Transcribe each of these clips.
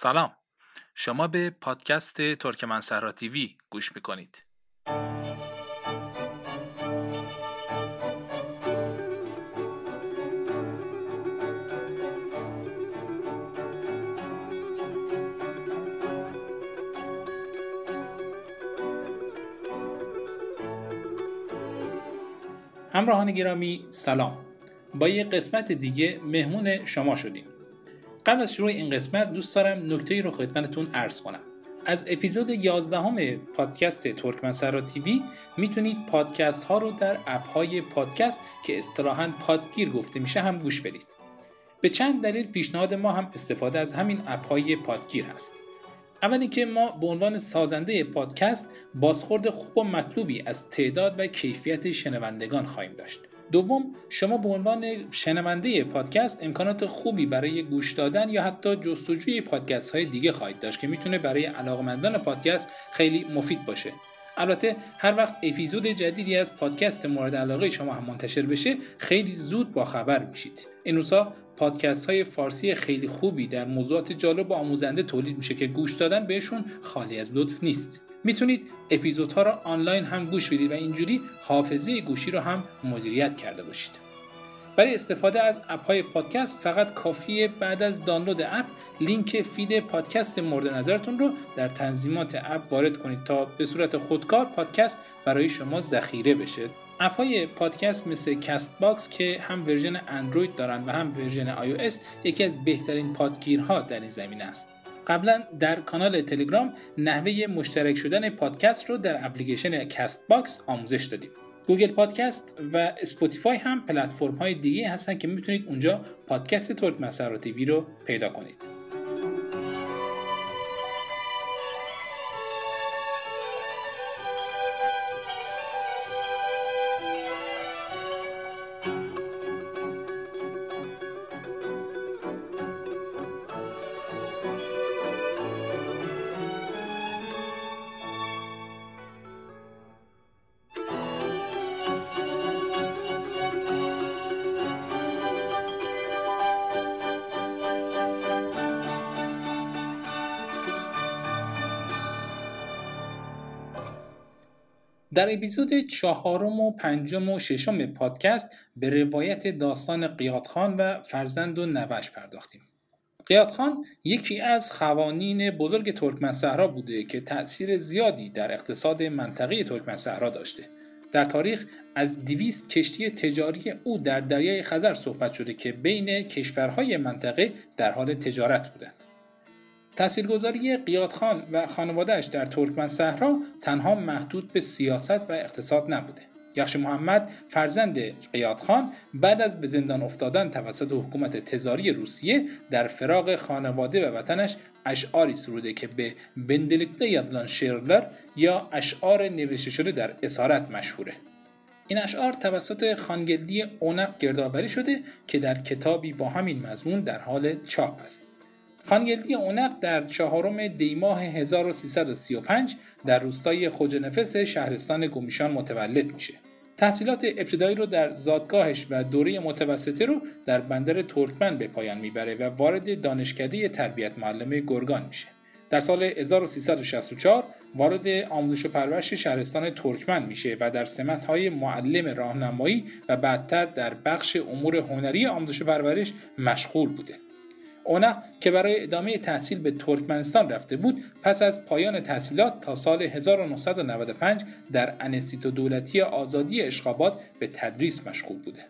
سلام. شما به پادکست ترکمن سرا تیوی گوش می‌کنید. همراهان گرامی سلام. با یک قسمت دیگه مهمون شما شدیم. قبل از شروع این قسمت دوست دارم نکته رو خدمتتون عرض کنم. از اپیزود 11 همه پادکست ترکمن سرا تیوی می‌تونید پادکست ها رو در اپ های پادکست که اصطلاحا پادگیر گفته میشه هم گوش بدید. به چند دلیل پیشنهاد ما هم استفاده از همین اپ های پادگیر هست. اولی که ما به عنوان سازنده پادکست بازخورد خوب و مطلوبی از تعداد و کیفیت شنوندگان خواهیم داشت. دوم شما به عنوان شنونده پادکست امکانات خوبی برای گوش دادن یا حتی جستجوی پادکست های دیگه خواهید داشت که می‌تونه برای علاقمندان پادکست خیلی مفید باشه. البته هر وقت اپیزود جدیدی از پادکست مورد علاقه شما هم منتشر بشه خیلی زود با خبر میشید. این روزها پادکست های فارسی خیلی خوبی در موضوعات جالب و آموزنده تولید میشه که گوش دادن بهشون خالی از لطف نیست. می‌تونید اپیزودها را آنلاین هم گوش بدید و اینجوری حافظه گوشی رو هم مدیریت کرده باشید. برای استفاده از اپ های پادکست فقط کافیه بعد از دانلود اپ لینک feed پادکست مورد نظرتون رو در تنظیمات اپ وارد کنید تا به صورت خودکار پادکست برای شما ذخیره بشه. اپ های پادکست مثل کست باکس که هم version اندروید دارن و هم version iOS یکی از بهترین پادگیرها در این زمینه است. قبلا در کانال تلگرام نحوه مشترک شدن پادکست رو در اپلیکیشن کست باکس آموزش دادیم. گوگل پادکست و اسپاتیفای هم پلتفرم های دیگه هستن که می‌تونید اونجا پادکست ترکمن صحرا رو پیدا کنید. در اپیزود چهارم و پنجم و ششم پادکست به روایت داستان قیادخان و فرزند و نوش پرداختیم. قیادخان یکی از خوانین بزرگ ترکمن صحرا بوده که تأثیر زیادی در اقتصاد منطقه ترکمن صحرا داشته. در تاریخ از دویست کشتی تجاری او در دریای خزر صحبت شده که بین کشورهای منطقه در حال تجارت بودند. تاثیرگذاری قیادخان و خانوادهش در ترکمن صحرا تنها محدود به سیاست و اقتصاد نبوده. یخش محمد فرزند قیادخان بعد از به زندان افتادن توسط حکومت تزاری روسیه در فراغ خانواده و وطنش اشعاری سروده که به بندلیکته یادلان شیرلر یا اشعار نوشته شده در اسارت مشهوره. این اشعار توسط خانگلدی اونق گردآوری شده که در کتابی با همین مضمون در حال چاپ است. خانگلدی اونق در چهارم دیماه 1335 در روستای خوجنفس شهرستان گومیشان متولد میشه. تحصیلات ابتدایی رو در زادگاهش و دوره متوسطه رو در بندر ترکمن به پایان می‌بره و وارد دانشکده تربیت معلم گرگان میشه. در سال 1364 وارد آموزش و پرورش شهرستان ترکمن میشه و در سمت‌های معلم راهنمایی و بعدتر در بخش امور هنری آموزش و پرورش مشغول بوده. اونق که برای ادامه تحصیل به ترکمنستان رفته بود پس از پایان تحصیلات تا سال 1995 در انستیتو دولتی آزادی اشخابات به تدریس مشغول بوده.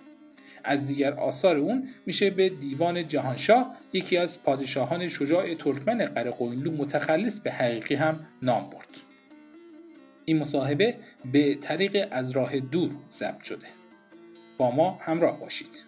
از دیگر آثار اون میشه به دیوان جهانشاه یکی از پادشاهان شجاع ترکمن قرقوینلو متخلص به حقیقی هم نام برد. این مصاحبه به طریق از راه دور ضبط شده. با ما همراه باشید.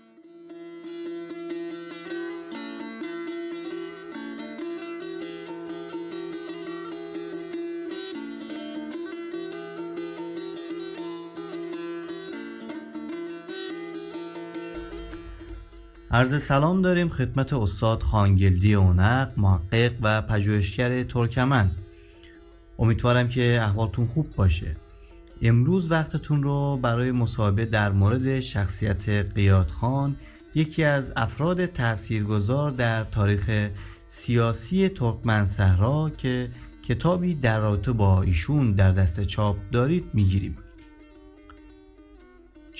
عرض سلام داریم خدمت استاد خانگلدی اونق محقق و پژوهشگر ترکمن. امیدوارم که احوالتون خوب باشه. امروز وقتتون رو برای مصاحبه در مورد شخصیت قیادخان یکی از افراد تاثیرگذار در تاریخ سیاسی ترکمن صحرا که کتابی در رابطه با ایشون در دست چاپ دارید می‌گیریم.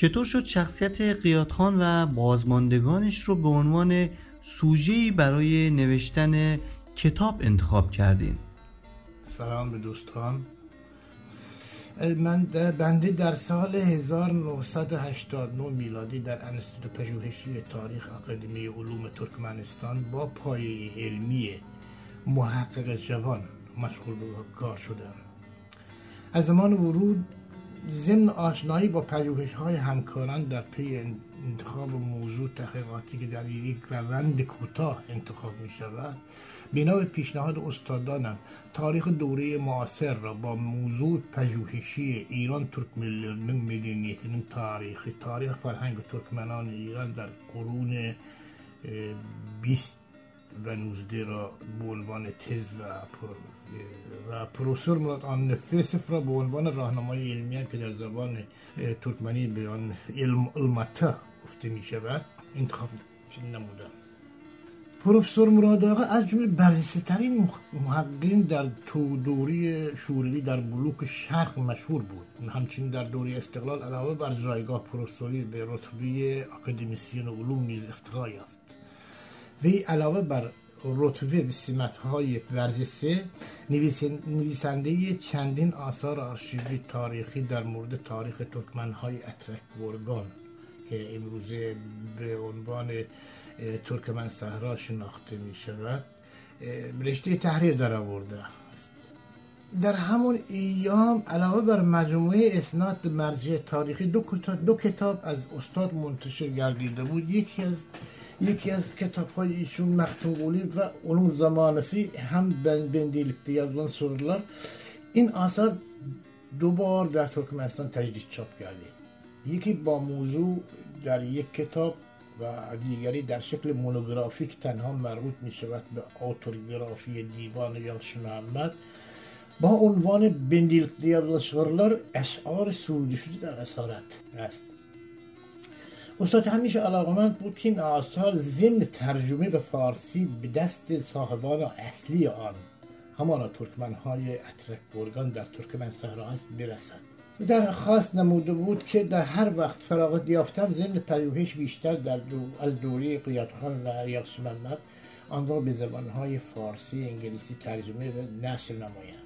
چطور شد شخصیت قیادخان و بازماندگانش رو به عنوان سوژه‌ای برای نوشتن کتاب انتخاب کردین؟ سلام به دوستان. من بنده در سال 1989 میلادی در انستیتو پژوهشی تاریخ اکادمی علوم ترکمنستان با پایه علمی محقق جوان مشغول به کار شدم. از زمان ورود ضمن آشنایی با پژوهش های همکاران در پی انتخاب موضوع تحقیقاتی که در یک روند کوتاه انتخاب می شود بنا به پیشنهاد استادانم تاریخ دوره معاصر را با موضوع پژوهشی ایران ترک مدنیتinin تاریخی تاریخ فرهنگ ترکمنان ایران در قرون 20 و 19 را به تز و و پروفسور مراد آن نفسف را به عنوان راهنمای علمی که در زبان ترکمنی به آن علم علمتا گفته می شود انتخاب نمودم پروفسور مراد آقا از جمله بررسی محققین در تو دوری شوروی در بلوک شرق مشهور بود. همچنین در دوره استقلال علاوه بر جایگاه پروفسوری به رتبه اکادمیسیون علوم نیز ارتقا یافت. وی علاوه بر رتبه به سیمت های ورزسه نویسنده چندین آثار آرشیوی تاریخی در مورد تاریخ ترکمن های اترک گرگان که امروزه به عنوان ترکمن صحرا شناخته می شود رشته تحریر در آورده در همون ایام علاوه بر مجموعه اسناد مرجع تاریخی دو کتاب, دو کتاب از استاد منتشر گردیده بود. یکی از یکی از کتاب های ایشون مختوم و اون زمانسی هم بندیlikte yazılan sorular این آثار دو بار در ترکمنستان تجدید چاپ کرده یکی با موضوع در یک کتاب و دیگری در شکل مونوگرافیک تنها مربوط می شود به اوتوگرافی دیوان یالش محمد. با عنوان بندیlikte yazılan اشعار سروده شده در اسارت است. استاد همیشه علاقمند بود که این آثار ضمن ترجمه به فارسی به دست صاحبان اصلی آن همانا ترکمن های اترک گرگان در ترکمن صحرا است برسد. در خاص نموده بود که در هر وقت فراغت یافتم ضمن پژوهش بیشتر در دو دوره قیادخان و یاکس محمد آن را به های فارسی انگلیسی ترجمه و نشر نمایم.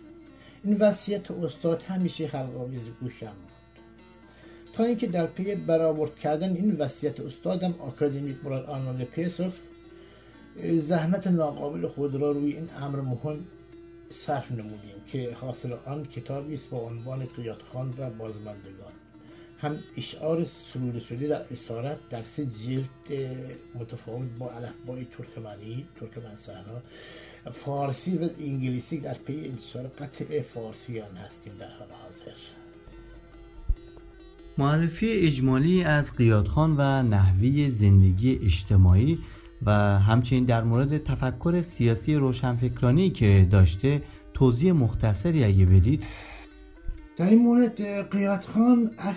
این وصیت استاد همیشه خلقاویز گوشم بود. تا اینکه در پی برآورد کردن این وصیت استادم آکادمیک مراد آنان پیسوف زحمت ناقابل خود را روی این امر مهم صرف نمودیم که حاصل آن کتابی است با عنوان قیادخان و بازماندگان. هم اشعار سروده شده در اسارت در سه جلد متفاوت با الفبای ترکمنی ترکمن صحرا فارسی و انگلیسی در پی انتشار قطع فارسیان هستیم در حال حاضر. معرفی اجمالی از قیادخان و نحوی زندگی اجتماعی و همچنین در مورد تفکر سیاسی روشنفکرانی که داشته توضیح مختصری اگه بدید. در این مورد قیادخان از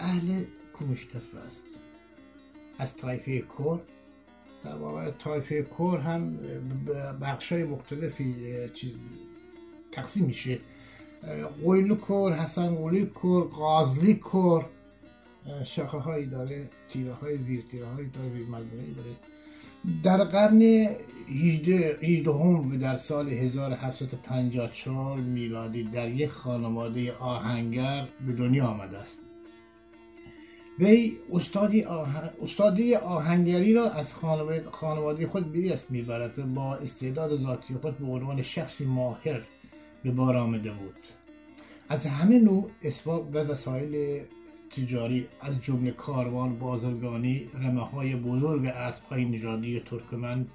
اهل کمشتف است. از طایفه کور. در واقع طایفه کور هم بخش های مختلفی چیز تقسیم میشه. قویلو کور حسن قولی کور قازلی کور شاخه هایی داره تیره های زیر تیره هایی داره زیر داره در قرن 18 هم و در سال 1754 میلادی در یک خانواده آهنگر به دنیا آمده است. وی استادی, استادی آهنگری را از خانواده خود به می می‌برد و با استعداد ذاتی خود به عنوان شخصی ماهر به بار آمده بود. از همه نوع اسباب و وسایل تجاری از جمله کاروان بازرگانی رمه های بزرگ اسب های نژادی ترکمن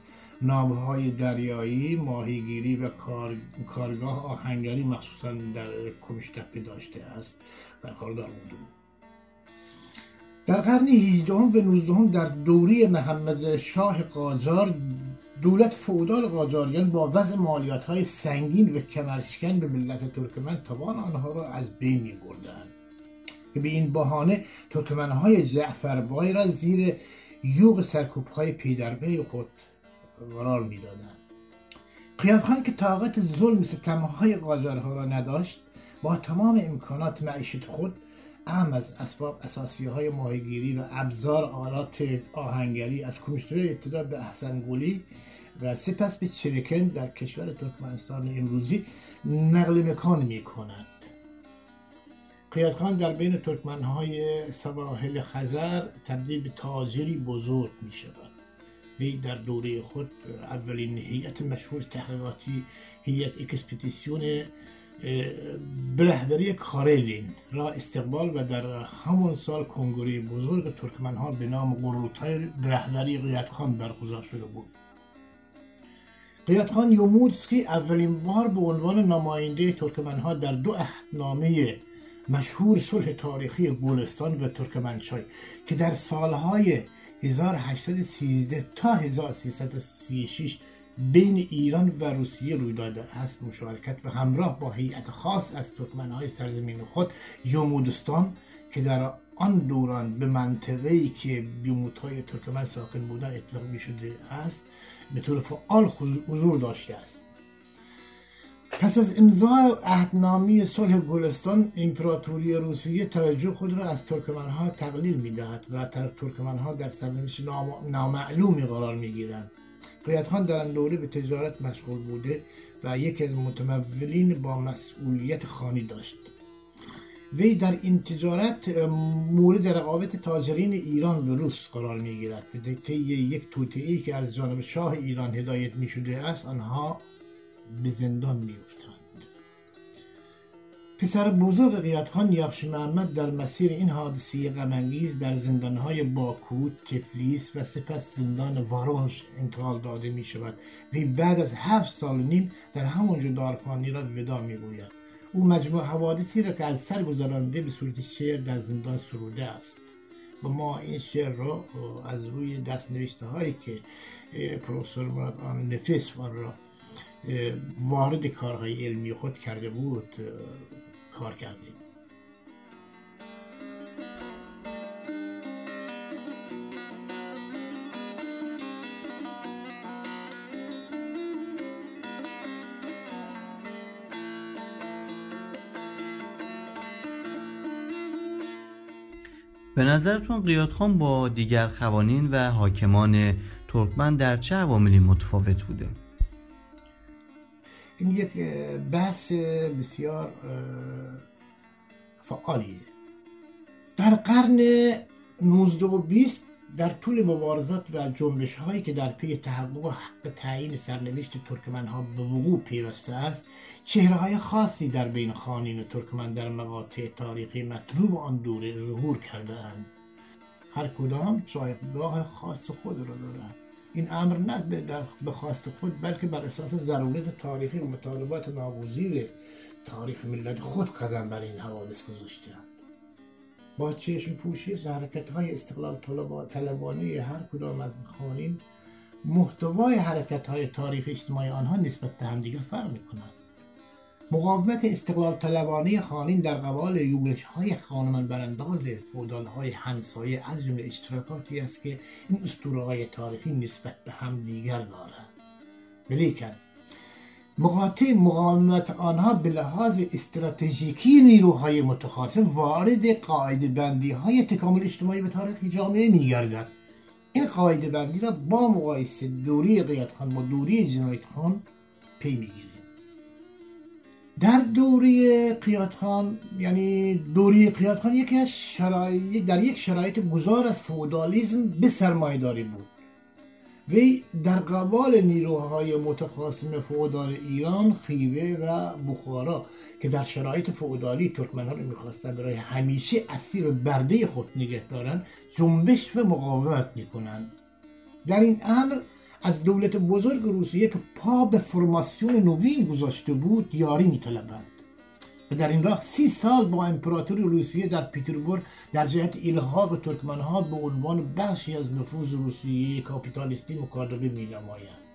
های دریایی ماهیگیری و کارگاه آهنگری مخصوصا در کمشتپه داشته است برخوردار بوده در قرن 18 و 19 در دوری محمد شاه قاجار دولت فودال قاجاریان با وضع مالیات های سنگین و کمرشکن به ملت ترکمن توان آنها را از بین می بردند که به این بهانه ترکمن های جعفربای را زیر یوغ سرکوب های پیدربه خود قرار دادند. قیادخان که طاقت ظلم ستمه های قاجارها را نداشت با تمام امکانات معیشت خود اهم از اسباب اساسی های ماهیگیری و ابزار آلات آهنگری از کمیشنر ابتدا به احسنگولی و سپس به چرکن در کشور ترکمنستان امروزی نقل مکان می کند قیادخان در بین ترکمنهای سواحل خزر تبدیل به تاجری بزرگ می شود وی در دوره خود اولین هیئت مشهور تحقیقاتی هیئت اکسپتیسیون به رهبری را استقبال و در همون سال کنگره بزرگ ترکمنها به نام قروتای به رهبری قیادخان برگزار شده بود. قیادخان یومودسکی اولین بار به عنوان نماینده ترکمنها در دو عهدنامه مشهور صلح تاریخی گلستان و ترکمنچای که در سالهای 1813 تا 1336 بین ایران و روسیه روی داده است مشارکت و همراه با هیئت خاص از ترکمنهای سرزمین خود یومودستان که در آن دوران به منطقه ای که بیوموتهای ترکمن ساکن بودن اطلاق می شده است به طور فعال حضور داشته است. پس از امضای عهدنامه صلح گلستان امپراتوری روسیه توجه خود را از ترکمنها تقلیل می‌دهد و ترکمنها در سرنوشت نامعلومی قرار می‌گیرند. قیادخان در دوره به تجارت مشغول بوده و یکی از متمولین با مسئولیت خانی داشت. وی در این تجارت مورد رقابت تاجرین ایران و روس قرار می گیرد به طی یک توطئه‌ای که از جانب شاه ایران هدایت می شده است آنها به زندان می پسر بزرگ قیادخان یاخش محمد در مسیر این حادثه غمانگیز در زندانهای باکو، تفلیس و سپس زندان وارونش انتقال داده می شود و بعد از هفت سال نیم در همونجا دارفانی را ودا می گوید او مجموع حوادثی را که از سر گذرانده به صورت شعر در زندان سروده است. و ما این شعر را از روی دست نوشته هایی که پروفسور مراد آن نفس را وارد کارهای علمی خود کرده بود کار کردیم به نظرتون قیادخان با دیگر قوانین و حاکمان ترکمن در چه عواملی متفاوت بوده؟ این یک بحث بسیار فعالیه. در قرن 19 و 20 در طول مبارزات و جنبش هایی که در پی تحقق حق تعیین سرنوشت ترکمن ها به وقوع پیوسته است چهره های خاصی در بین خانین ترکمن در مقاطع تاریخی مطلوب آن دوره ظهور کرده اند هر کدام شایدگاه خاص خود را دارند. این امر نه به خواست خود بلکه بر اساس ضرورت تاریخی و مطالبات ناگزیر تاریخ ملت خود قدم بر این حوادث گذاشتند با چشم پوشی حرکت های استقلال طلبانه هر کدام از خانین محتوای حرکت های تاریخ اجتماعی آنها نسبت به همدیگر فرق می کنند مقاومت استقلال طلبانه خانین در قبال یورش های خانمان برانداز فودال های همسایه از جمله اشتراکاتی است که این اسطوره های تاریخی نسبت به هم دیگر دارند. ولیکن مقاطع مقاومت آنها به لحاظ استراتژیکی نیروهای متخاصم وارد قاعده بندی های تکامل اجتماعی به تاریخ جامعه می گردد این قاعده بندی را با مقایسه دوری قیادخان خان با دوری جنایت خان پی می در دوری قیادخان یعنی دوری قیادخان یکی از شرایط در یک شرایط گذار از فودالیزم به سرمایداری بود. وی در قبال نیروهای متخاصم فودال ایران خیوه و بخارا که در شرایط فودالی ترکمنها رو می‌خواستن برای همیشه اسیر برده خود نگه دارن جنبش و مقاومت می‌کنند در این امر از دولت بزرگ روسیه که پا به فرماسیون نوین گذاشته بود یاری میطلبند. و در این راه سی سال با امپراتوری روسیه در پیتربورگ در جهت الحاق ترکمنها به عنوان بخشی از نفوذ روسیه کاپیتالیستی می نمایند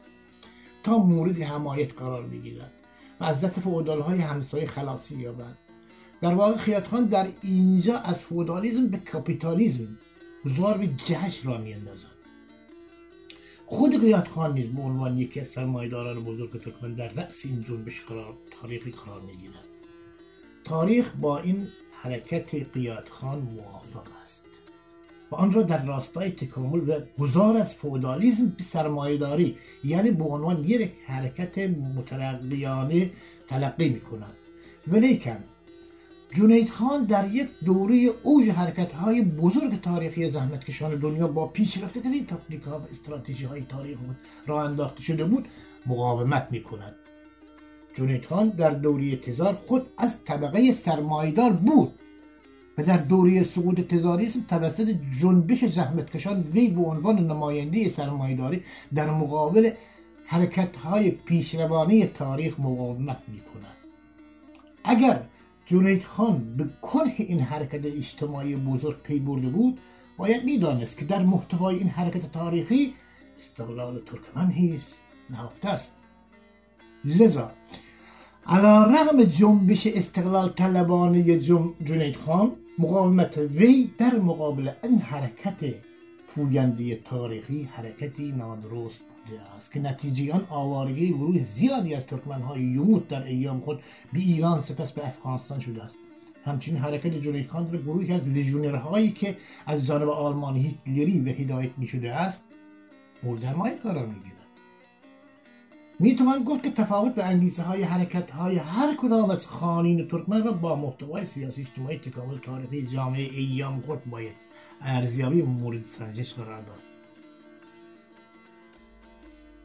تا مورد حمایت قرار بگیرد و از دست های همسایه خلاصی یابند در واقع قیادخان در اینجا از فئودالیزم به کاپیتالیزم به جهش را میاندازد. خود قیاد خان نیز به عنوان یکی از سرمایداران بزرگ ترکمن در رأس این جنبش قرار تاریخی قرار می‌گیرد. تاریخ با این حرکت قیاد خان موافق است. و آن را در راستای تکامل و گذار از فودالیزم به سرمایهداری یعنی به عنوان یک حرکت مترقیانه تلقی می کند ولیکن جنید خان در یک دوره اوج حرکت های بزرگ تاریخی زحمتکشان دنیا با پیشرفته ترین تکنیک ها و استراتژی های تاریخ را انداخته شده بود مقاومت می کند جنید خان در دوره تزار خود از طبقه سرمایدار بود و در دوره سقوط تزاریسم توسط جنبش زحمتکشان وی به عنوان نماینده سرمایداری در مقابل حرکت های تاریخ مقاومت می کند اگر جنید خان به کنه این حرکت اجتماعی بزرگ پی برده بود باید می‌دانست که در محتوای این حرکت تاریخی استقلال ترکمن هیز نهفته است. لذا علا رغم جنبش استقلال طلبانه جنید خان مقاومت وی در مقابل این حرکت پوینده تاریخی حرکتی نادرست است که نتیجه آن آوارگی گروه زیادی از های یموت در ایام خود به ایران سپس به افغانستان شده است. همچنین حرکت جنید خان در گروهی از لژیونرهایی که از جانب آلمان هیتلری و هدایت می شده است مورد حمایت قرار می گیرد می توان گفت که تفاوت به انگیزه های حرکت های هر کدام از خانین ترکمن را با محتوای سیاسی اجتماعی تکامل تاریخی جامعه ایام خود باید ارزیابی مورد سنجش قرار داد.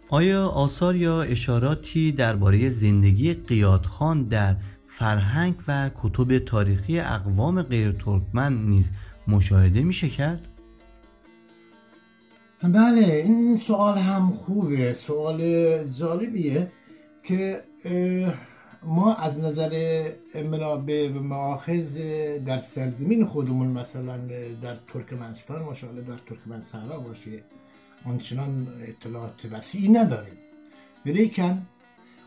آیا آثار یا اشاراتی درباره زندگی قیادخان در فرهنگ و کتب تاریخی اقوام غیر ترکمن نیز مشاهده میشه کرد؟ بله این سوال هم خوبه سوال جالبیه که ما از نظر منابع و معاخذ در سرزمین خودمون مثلا در ترکمنستان ماشاءالله در ترکمن صحرا باشه آنچنان اطلاعات وسیعی نداریم. ولیکن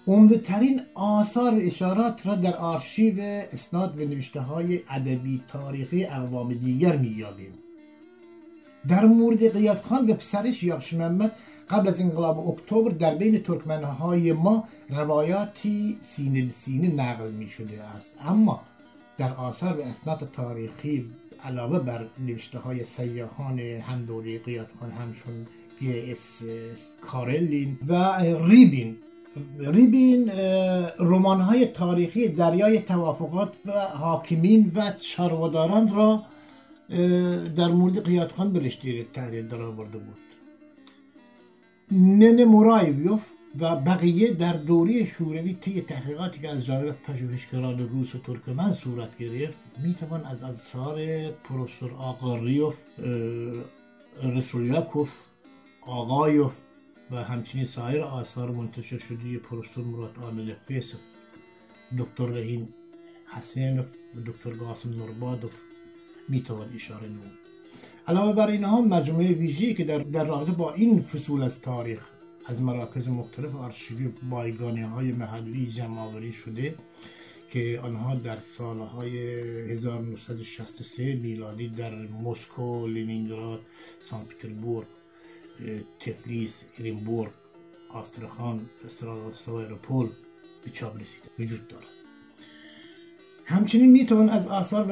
عمده ترین آثار اشارات را در آرشیو اسناد و نوشته های ادبی تاریخی اقوام دیگر مییابیم. در مورد قیاد خان و پسرش یاخش محمد قبل از انقلاب اکتبر در بین ترکمنهای ما روایاتی سینه به سینه نقل می شده است. اما در آثار و اسناد تاریخی علاوه بر نوشته های سیاهان هم دوره قیاد خان همشون اس کارلین و ریبین. ریبین رمان های تاریخی دریای توافقات و حاکمین و چارواداران را در مورد قیادخان به رشته تحریر در آورده بود. نن مورایویوف و بقیه در دوره شوروی طی تحقیقاتی که از جانب پژوهشگران روس و ترکمن صورت گرفت می‌توان از اثار پروفسور آقاریوف رسولیاکوف آقایوف و همچنین سایر آثار منتشر شده پروفسور مراد عامل فیسف دکتر رهین حسینوف و دکتر قاسم نوربادوف می‌توان اشاره نمود. علاوه بر اینها مجموعه ویژه‌ای که در, در رابطه با این فصول از تاریخ از مراکز مختلف آرشیوی بایگانی های محلی جمع شده که آنها در سالهای 1963 میلادی در مسکو، لینینگراد، سان پتربورگ، تفلیس، ایرینبورگ، آسترخان، سوایروپول به چاپ رسیده. وجود دارد. همچنین می‌توان از آثار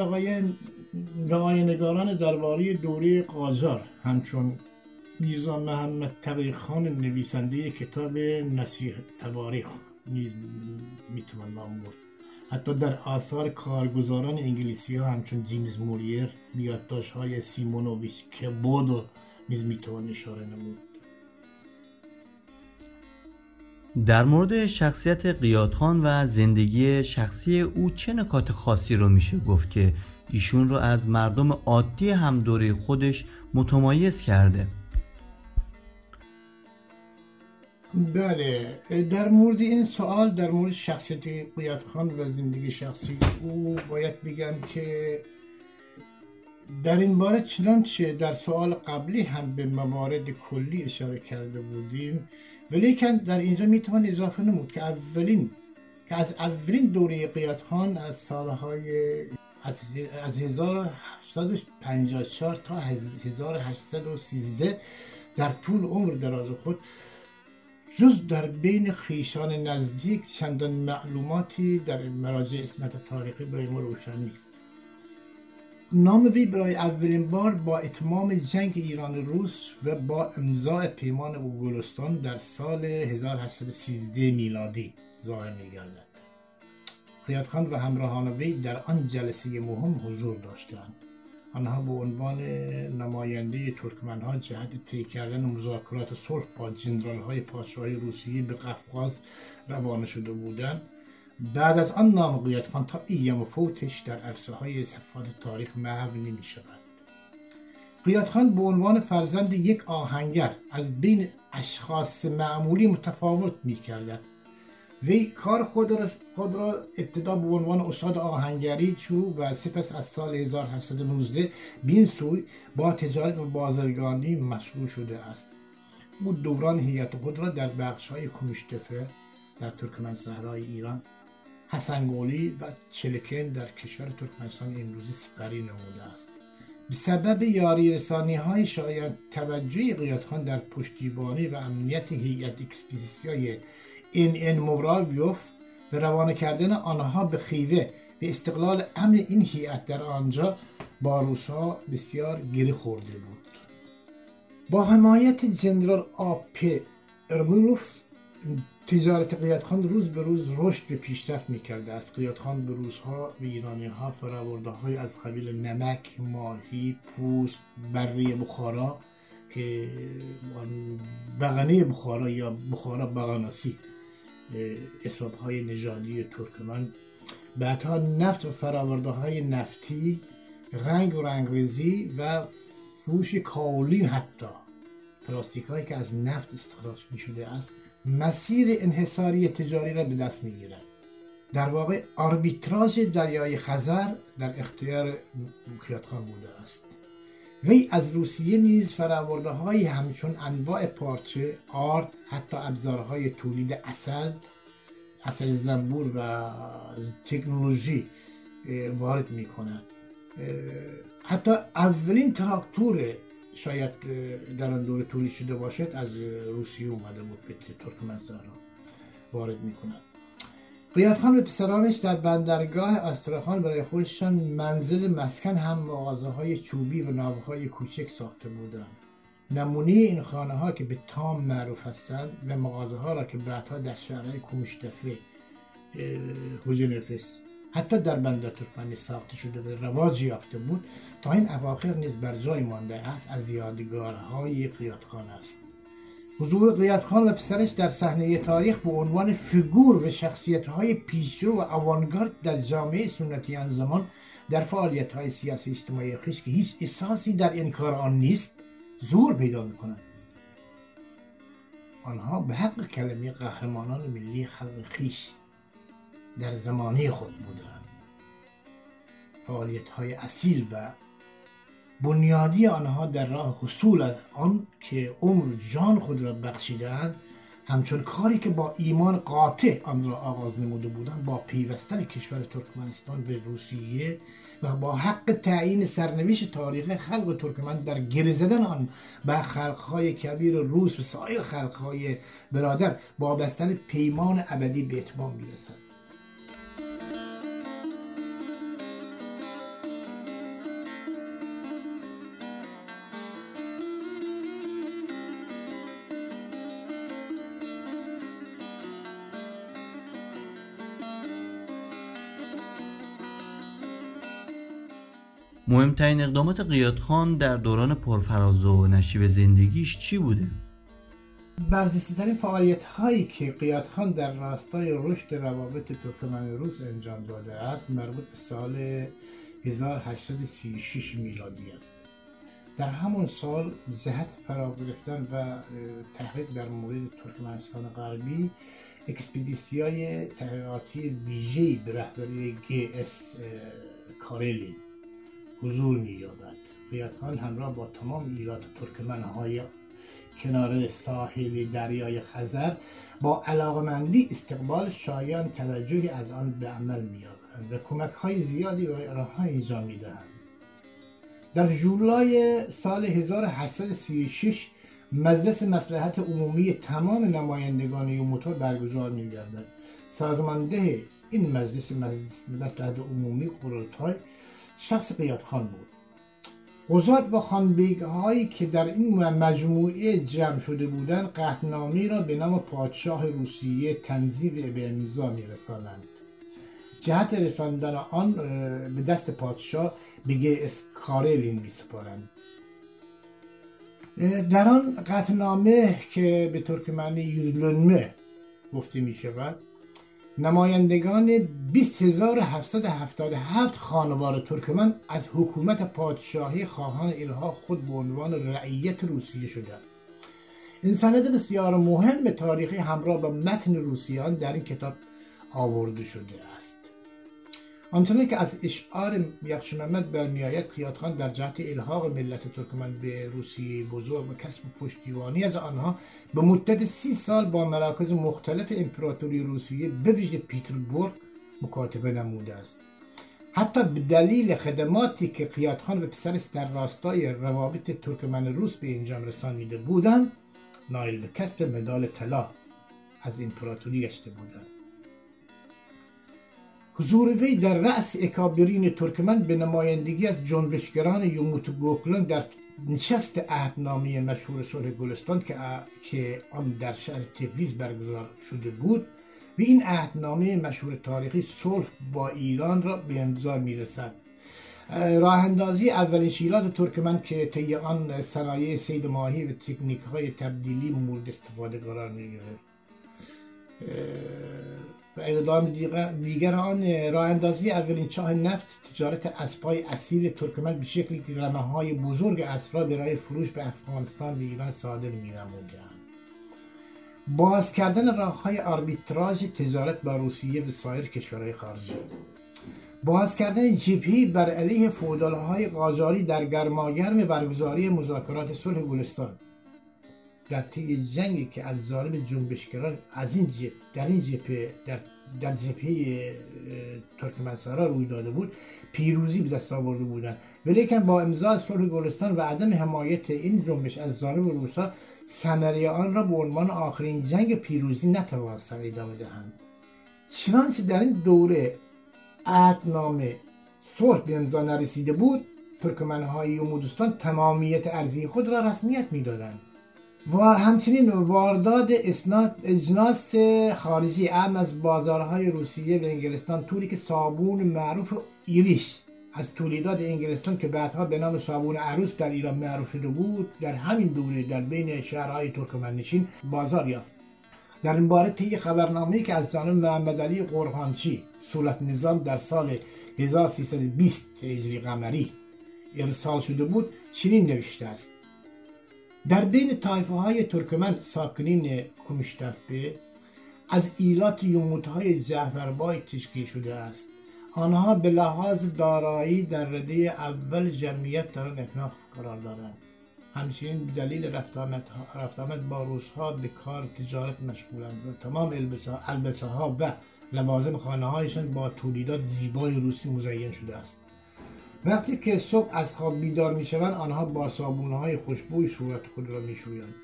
رقای نگاران درباره دوره قاجار همچون میرزا محمد خان نویسنده کتاب نسیح تواریخ نیز می‌توان نام برد حتی در آثار کارگزاران انگلیسی ها همچون جیمز موریر بیادداشت های سیمونوویچ کبودو نیز می‌توان اشاره نمود. در مورد شخصیت قیادخان و زندگی شخصی او چه نکات خاصی رو میشه گفت که ایشون رو از مردم عادی هم دوره خودش متمایز کرده؟ بله در مورد این سوال در مورد شخصیت قیادخان و زندگی شخصی او باید بگم که در این باره چنانچه در سوال قبلی هم به موارد کلی اشاره کرده بودیم ولیکن در اینجا می‌توان اضافه نمود که اولین که از اولین دوره قیادخان از سالهای از, از 1754 تا 1813 در طول عمر دراز خود جز در بین خیشان نزدیک چندان معلوماتی در مراجع اسمت تاریخی برای ما روشن نیست. نام وی برای اولین بار با اتمام جنگ ایران روس و با امضاء پیمان اوگلستان در سال 1813 میلادی ظاهر میگردد. خیاتخان و همراهان وی در آن جلسه مهم حضور داشتند. آنها به عنوان نماینده ترکمن ها جهت طی کردن مذاکرات صلح با جنرال های پادشاهی روسیه به قفقاز روانه شده بودند. بعد از آن نام قیادخان تا ایام فوتش در عرصه های صفات تاریخ محو نمی شود. قیادخان به عنوان فرزند یک آهنگر از بین اشخاص معمولی متفاوت می کردد. وی کار خود را, خود را ابتدا به عنوان استاد آهنگری چو و سپس از سال 1819 بین سوی با تجارت و بازرگانی مشغول شده است. او دوران هیئت خود را در بخش های در ترکمن صحرای ایران حسنگولی و چلکن در کشور ترکمنستان امروزی سپری نموده است. به سبب یاری رسانی های شاید توجه قیادخان در پشتیبانی و امنیت هیئت اکسپیدیسیای این این موراویوف به روانه کردن آنها به خیوه به استقلال امن این هیئت در آنجا با روسا بسیار گری خورده بود. با حمایت جنرال آپ ارمولوف تجارت قیادخان روز به روز رشد به پیشرفت می‌کرده. است قیادخان به روزها و ایرانی ها فراورده های از قبیل نمک ماهی پوست بری بخارا که بغنه بخارا یا بخارا بغاناسی اسباب های نژادی ترکمن. بعدها نفت و فراورده های نفتی رنگ و رنگریزی و فروش کاولین حتی. پلاستیک هایی که از نفت استخراج می شده است. مسیر انحصاری تجاری را به دست می گیرد در واقع آربیتراژ دریای خزر در اختیار خیاتخان بوده است. وی از روسیه نیز فراورده های همچون انواع پارچه، آرد، حتی ابزارهای تولید اصل، اصل زنبور و تکنولوژی وارد می کند حتی اولین تراکتور شاید در آن دوره تولید شده باشد از روسیه اومده بود به ترکمنستان وارد می کند قیادخان و پسرانش در بندرگاه استراخان برای خودشان منزل مسکن هم مغازه های چوبی و ناوهای کوچک ساخته بودند. نمونه این خانه ها که به تام معروف هستند و مغازه ها را که بعدها در شهرهای کومشتفه نفس حتی در بندر ترکمنی ساخته شده و رواج یافته بود تا این اواخر نیز بر جای مانده است از یادگارهای قیادخان است. حضور قیادخان و پسرش در صحنه تاریخ به عنوان فیگور و شخصیت های پیشرو و اوانگارد در جامعه سنتی آن زمان در فعالیت های سیاسی اجتماعی خیش که هیچ احساسی در انکار آن نیست زور پیدا می‌کنند. آنها به حق کلمه قهرمانان ملی خلق خیش در زمانه خود بودند. فعالیت های اصیل و بنیادی آنها در راه حصول آن که عمر جان خود را بخشیدند همچون کاری که با ایمان قاطع آن را آغاز نموده بودند با پیوستن کشور ترکمنستان به روسیه و با حق تعیین سرنوشت تاریخ خلق ترکمن در گره زدن آن به خلقهای کبیر روس و سایر خلقهای برادر با بستن پیمان ابدی به اتمام می‌رسد. مهمترین اقدامات قیادخان در دوران پرفراز و نشیب زندگیش چی بوده؟ برجسته‌ترین فعالیت هایی که قیادخان در راستای رشد روابط ترکمن روس انجام داده است مربوط به سال 1836 میلادی است در همون سال جهت فرا گرفتن و تحقیق در مورد ترکمنستان غربی اکسپیدیسیای تحقیقاتی ویژه‌ای به رهبری اس کارلی حضور می یابد قیادخان همراه با تمام ایرات ترکمن های کنار ساحل دریای خزر با علاقمندی استقبال شایان توجهی از آن به عمل می و کمک های زیادی برای آنها انجام می دهند. در جولای سال 1836 مجلس مسلحت عمومی تمام نمایندگان یوموتا برگزار میگردد سازمانده این مجلس مسلحت عمومی قرولتای شخص قیاد خان بود. قضات و خانبیگ هایی که در این مجموعه جمع شده بودند قطنامی را به نام پادشاه روسیه تنظیم به امضا میرسانند جهت رساندن آن به دست پادشاه به اسکارلین میسپارند. در آن قطنامه که به ترکمنی یوزلنمه گفته می شود نمایندگان 20777 خانوار ترکمن از حکومت پادشاهی خواهان الها خود به عنوان رعیت روسیه شدند. این سند بسیار مهم تاریخی همراه با متن روسیان در این کتاب آورده شده است. آنچنان که از اشعار یخش محمد برمیآید قیادخان در جهت الحاق ملت ترکمن به روسیه بزرگ و کسب پشتیبانی از آنها به مدت سی سال با مراکز مختلف امپراتوری روسیه به ویژه پیتربورگ مکاتبه نموده است. حتی به دلیل خدماتی که قیادخان و پسرش در راستای روابط ترکمن روس به انجام رسانیده بودند نایل به کسب مدال طلا از امپراتوری گشته بودند. حضور وی در رأس اکابرین ترکمن به نمایندگی از جنبشگران یوموت گوکلان در نشست عهدنامه مشهور صلح گلستان که که آن در شهر تبریز برگزار شده بود به این عهدنامه مشهور تاریخی صلح با ایران را به امضا می‌رسد. راه اندازی اولین شیلات ترکمن که طی آن صنایع سید ماهی و تکنیک های تبدیلی مورد استفاده قرار و اقدام دیگر آن راه اندازی اولین چاه نفت تجارت اسبای اصیل ترکمن به شکلی که رمه های بزرگ اسبا برای فروش به افغانستان و ایران صادر می باز کردن راه های آربیتراژ تجارت با روسیه و سایر کشورهای خارجی. باز کردن جبهی بر علیه فودال های قاجاری در گرماگرم برگزاری مذاکرات صلح گلستان. در طی جنگی که از ظالم جنبشگران از این جبه در این جبهه در در جبهه ترکمنسارا روی داده بود پیروزی به دست آورده بودند ولیکن با امضای صلح گلستان و عدم حمایت این جنبش از ظالم روسا ثمره آن را به عنوان آخرین جنگ پیروزی نتوانستند ادامه دهند. چنانچه در این دوره عهدنامه صلح به امضا نرسیده بود ترکمنهای یومودستان تمامیت ارزی خود را رسمیت می‌دادند. و همچنین واردات اجناس خارجی ام از بازارهای روسیه و انگلستان طوری که صابون معروف ایریش از تولیدات انگلستان که بعدها به نام صابون عروس در ایران معروف شده بود در همین دوره در بین شهرهای ترکمنشین بازار یافت. در این باره طی خبرنامه‌ای که از جانب محمد علی قرخانچی سولت نظام در سال 1320 هجری قمری ارسال شده بود چنین نوشته است در بین طایفه های ترکمن ساکنین کمشتفه از ایلات یوموت های جعفربای تشکیل شده است. آنها به لحاظ دارایی در رده اول جمعیت در آن قرار دارند. همچنین دلیل رفت آمد با روزها به کار تجارت مشغولند و تمام البسه ها و لوازم خانه هایشان با تولیدات زیبای روسی مزین شده است. وقتی که صبح از خواب بیدار می شوند آنها با صابونه های خوشبوی صورت خود را می شویند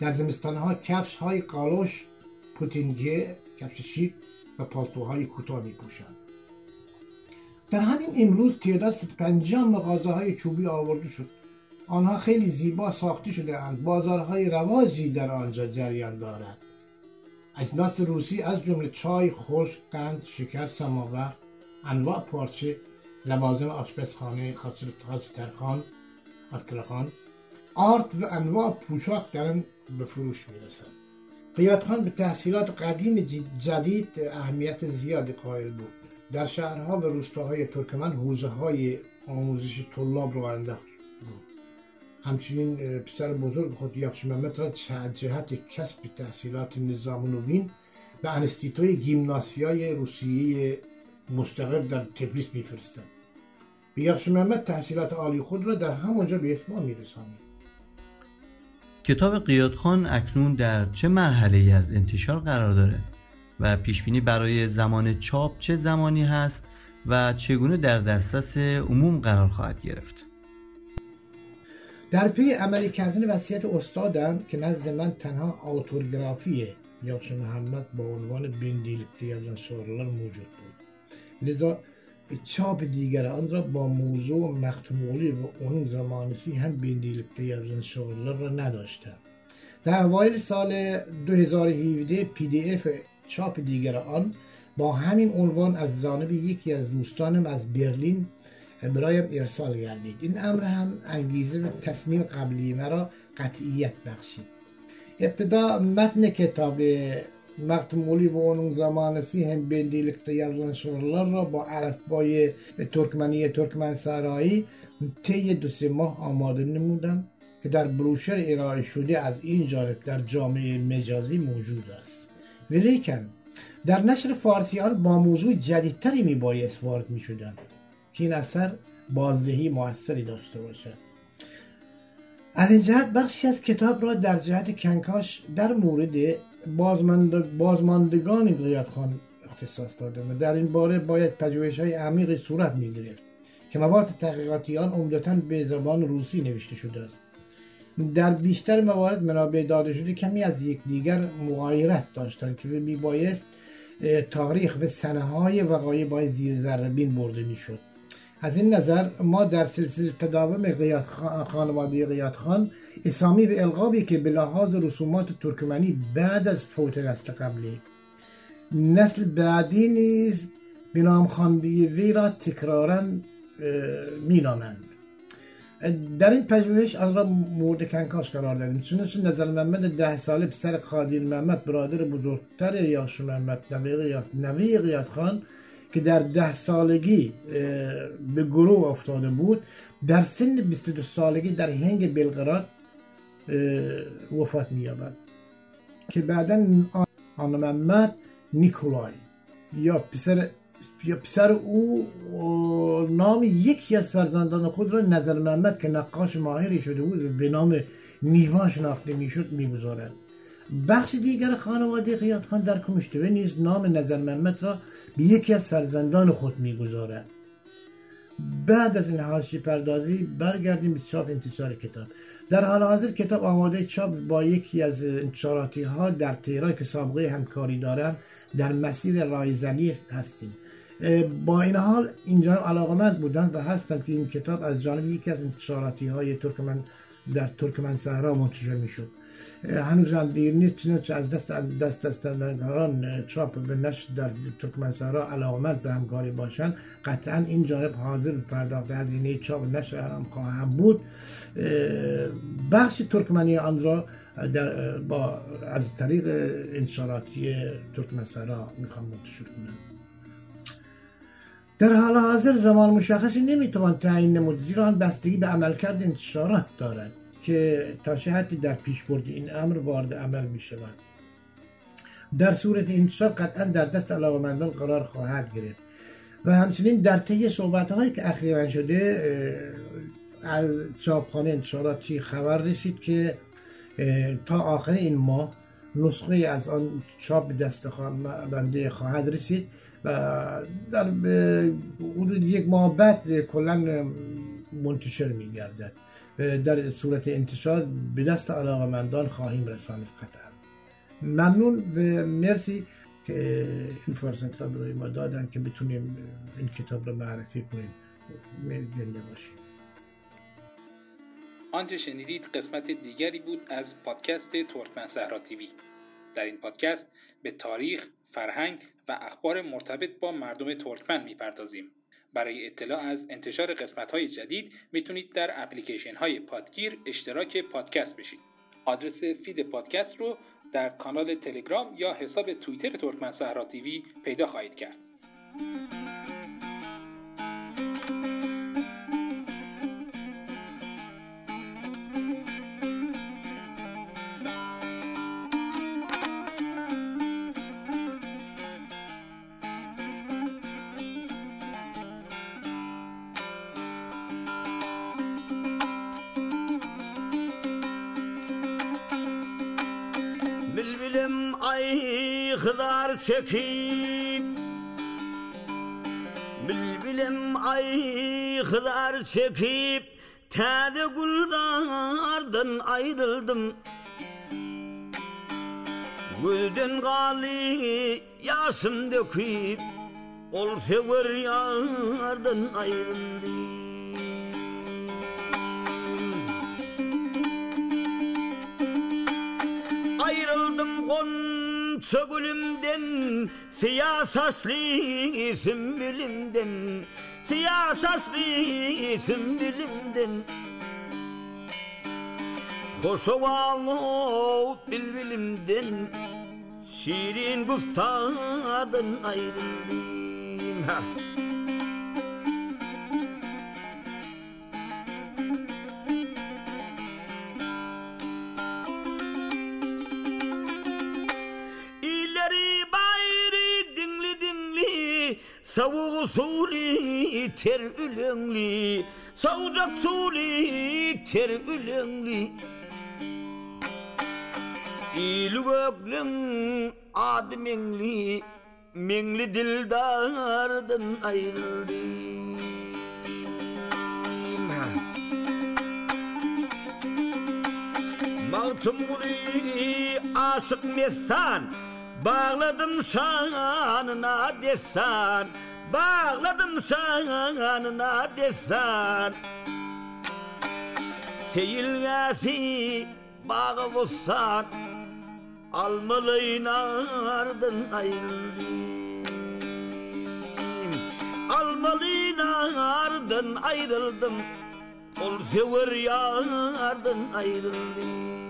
در زمستان ها کفش های قالوش پوتینگه کفش شیک و پالتوهای کوتاه می پوشند در همین امروز تعداد 150 مغازه های چوبی آورده شد. آنها خیلی زیبا ساخته شده اند. بازارهای رواجی در آنجا جریان دارد. اجناس روسی از جمله چای خوش قند شکر سماور انواع پارچه لوازم آشپزخانه خاطر ترخان خان آرت و انواع پوشاک در به فروش می‌رسد. قیادخان به تحصیلات قدیم جدید اهمیت زیادی قائل بود. در شهرها و روستاهای ترکمن حوزه های آموزش طلاب رو انداخت بود. همچنین پسر بزرگ خود یخش محمد را جهت کسب تحصیلات نظام نوین به انستیتوی گیمناسیای روسیه مستقر در تبریز میفرستند بیاخش محمد تحصیلات عالی خود را در همانجا به اتمام میرسانید کتاب قیادخان اکنون در چه مرحله از انتشار قرار داره و پیشبینی برای زمان چاپ چه زمانی هست و چگونه در دسترس عموم قرار خواهد گرفت؟ در پی عملی کردن وصیت استادم که نزد من تنها آتورگرافی یاکش محمد با عنوان بندیلتی از شارلار موجود بود. لذا چاپ دیگر آن را با موضوع مختمولی و اون زمانسی هم بندیلتی از شارلار را نداشتم. در اوایل سال 2017 پی دی اف چاپ دیگر آن با همین عنوان از جانب یکی از دوستانم از برلین برایم ارسال گردید. این امر هم انگیزه و تصمیم قبلی مرا قطعیت بخشید. ابتدا متن کتاب مقتمولی و اون زمانسی هم بندیلکت یزان را با عرفبای ترکمنی ترکمن سرایی طی دو سه ماه آماده نمودم که در بروشر ارائه شده از این جانب در جامعه مجازی موجود است. ولیکن در نشر فارسیان با موضوع جدیدتری می بایست وارد می شدن که این اثر بازدهی موثری داشته باشد از این جهت بخشی از کتاب را در جهت کنکاش در مورد بازماند... بازماندگان خان اختصاص دادم و در این باره باید پژوهش های عمیقی صورت می که مواد تحقیقاتی آن عمدتا به زبان روسی نوشته شده است. در بیشتر موارد منابع داده شده کمی از یکدیگر مغایرت داشتند که میبایست تاریخ و سنه های وقایع باید زیر ذربین برده می‌شد. از این نظر ما در سلسله تداوم قیاد خانواده قیاد خان اسامی و القابی که به لحاظ رسومات ترکمنی بعد از فوت نسل قبلی. نسل بعدی نیز به نام خاندی وی را تکرارا مینامند. در این پژوهش آن را مورد کنکاش قرار دادیم چون نظر محمد ده ساله پسر قادیر محمد برادر بزرگتر یاش محمد نوی قیاد خان که در ده سالگی به گروه افتاده بود. در سن 22 سالگی در هنگ بلغراد وفات مییابد. که بعدا آن محمد نیکولای. یا پسر یا پسر او نام یکی از فرزندان خود را نظر محمد که نقاش ماهری شده بود به نام نیوان شناخته می‌شد می‌گذارد. بخش دیگر خانواده قیاد خان در کمشتوه نیز نام نظر محمد را به یکی از فرزندان خود می‌گذارد. بعد از این حاشی پردازی برگردیم به چاپ انتشار کتاب. در حال حاضر کتاب آماده چاپ با یکی از انتشاراتی ها در تهران که سابقه همکاری دارم در مسیر رایزنی هستیم. با این حال اینجا علاقمند بودن و هستم که این کتاب از جانب یکی از انتشاراتی های ترکمن در ترکمن صحرا منتشر می‌شد. هنوز هم دیر نیست. چنانچه از دست دست دستندگاران چاپ به نشر در ترکمن صحرا علاقمند به همکاری باشند. قطعا این جانب حاضر به پرداخت هزینه چاپ نشر هم خواهم بود. بخش ترکمنی آن را در با از طریق انتشاراتی ترکمن صحرا می‌خوام منتشر کنم. در حال حاضر زمان مشخصی نمی‌توان تعیین نمود زیرا بستگی به عملکرد انتشارات دارد. که تا حدی در پیشبرد این امر وارد عمل می شود. در صورت انتشار قطعا در دست علاقمندان قرار خواهد گرفت. و همچنین در طی صحبت هایی که اخیرا شده از چاپخانه انتشاراتی خبر رسید که تا آخر این ماه نسخه از آن چاپ به دست بنده خواهد رسید و در حدود یک ماه بعد کلا منتشر می گردد در صورت انتشار به دست علاقمندان خواهیم رسانید قطعا. ممنون و مرسی که این فرصت را برای ما دادن که بتونیم این کتاب را معرفی کنیم. زنده باشیم آنچه شنیدید قسمت دیگری بود از پادکست ترکمن صحرا تیوی. در این پادکست به تاریخ، فرهنگ و اخبار مرتبط با مردم ترکمن می‌پردازیم. برای اطلاع از انتشار قسمت های جدید می‌تونید در اپلیکیشن های پادگیر اشتراک پادکست بشید. آدرس فید پادکست رو در کانال تلگرام یا حساب توییتر ترکمن صحرا تیوی پیدا خواهید کرد. Çekip Bülbülüm ayıklar çekip Taze gullardan ayrıldım. Gülden gali yaşım döküp Ol sever yardan ayrıldım. Ayrıldım gonça gülümden Siyah saçlı sümbülümden Siyah saçlı sümbülümden Koşovalı bilbilimden Şirin guftadan ayrıldım ha. Savuğu suli ter ülenli Savucak suli ter ülenli İlü göklün adı mengli. Mengli dildardan ayrıldı. Mağtum guli aşık mesan Bağladım şanına desan Bağladım şanına desan Seyilgesi bağı bozsan Almalı nardan ayrıldım Almalı nardan ayrıldım. Ol sever yardan ayrıldım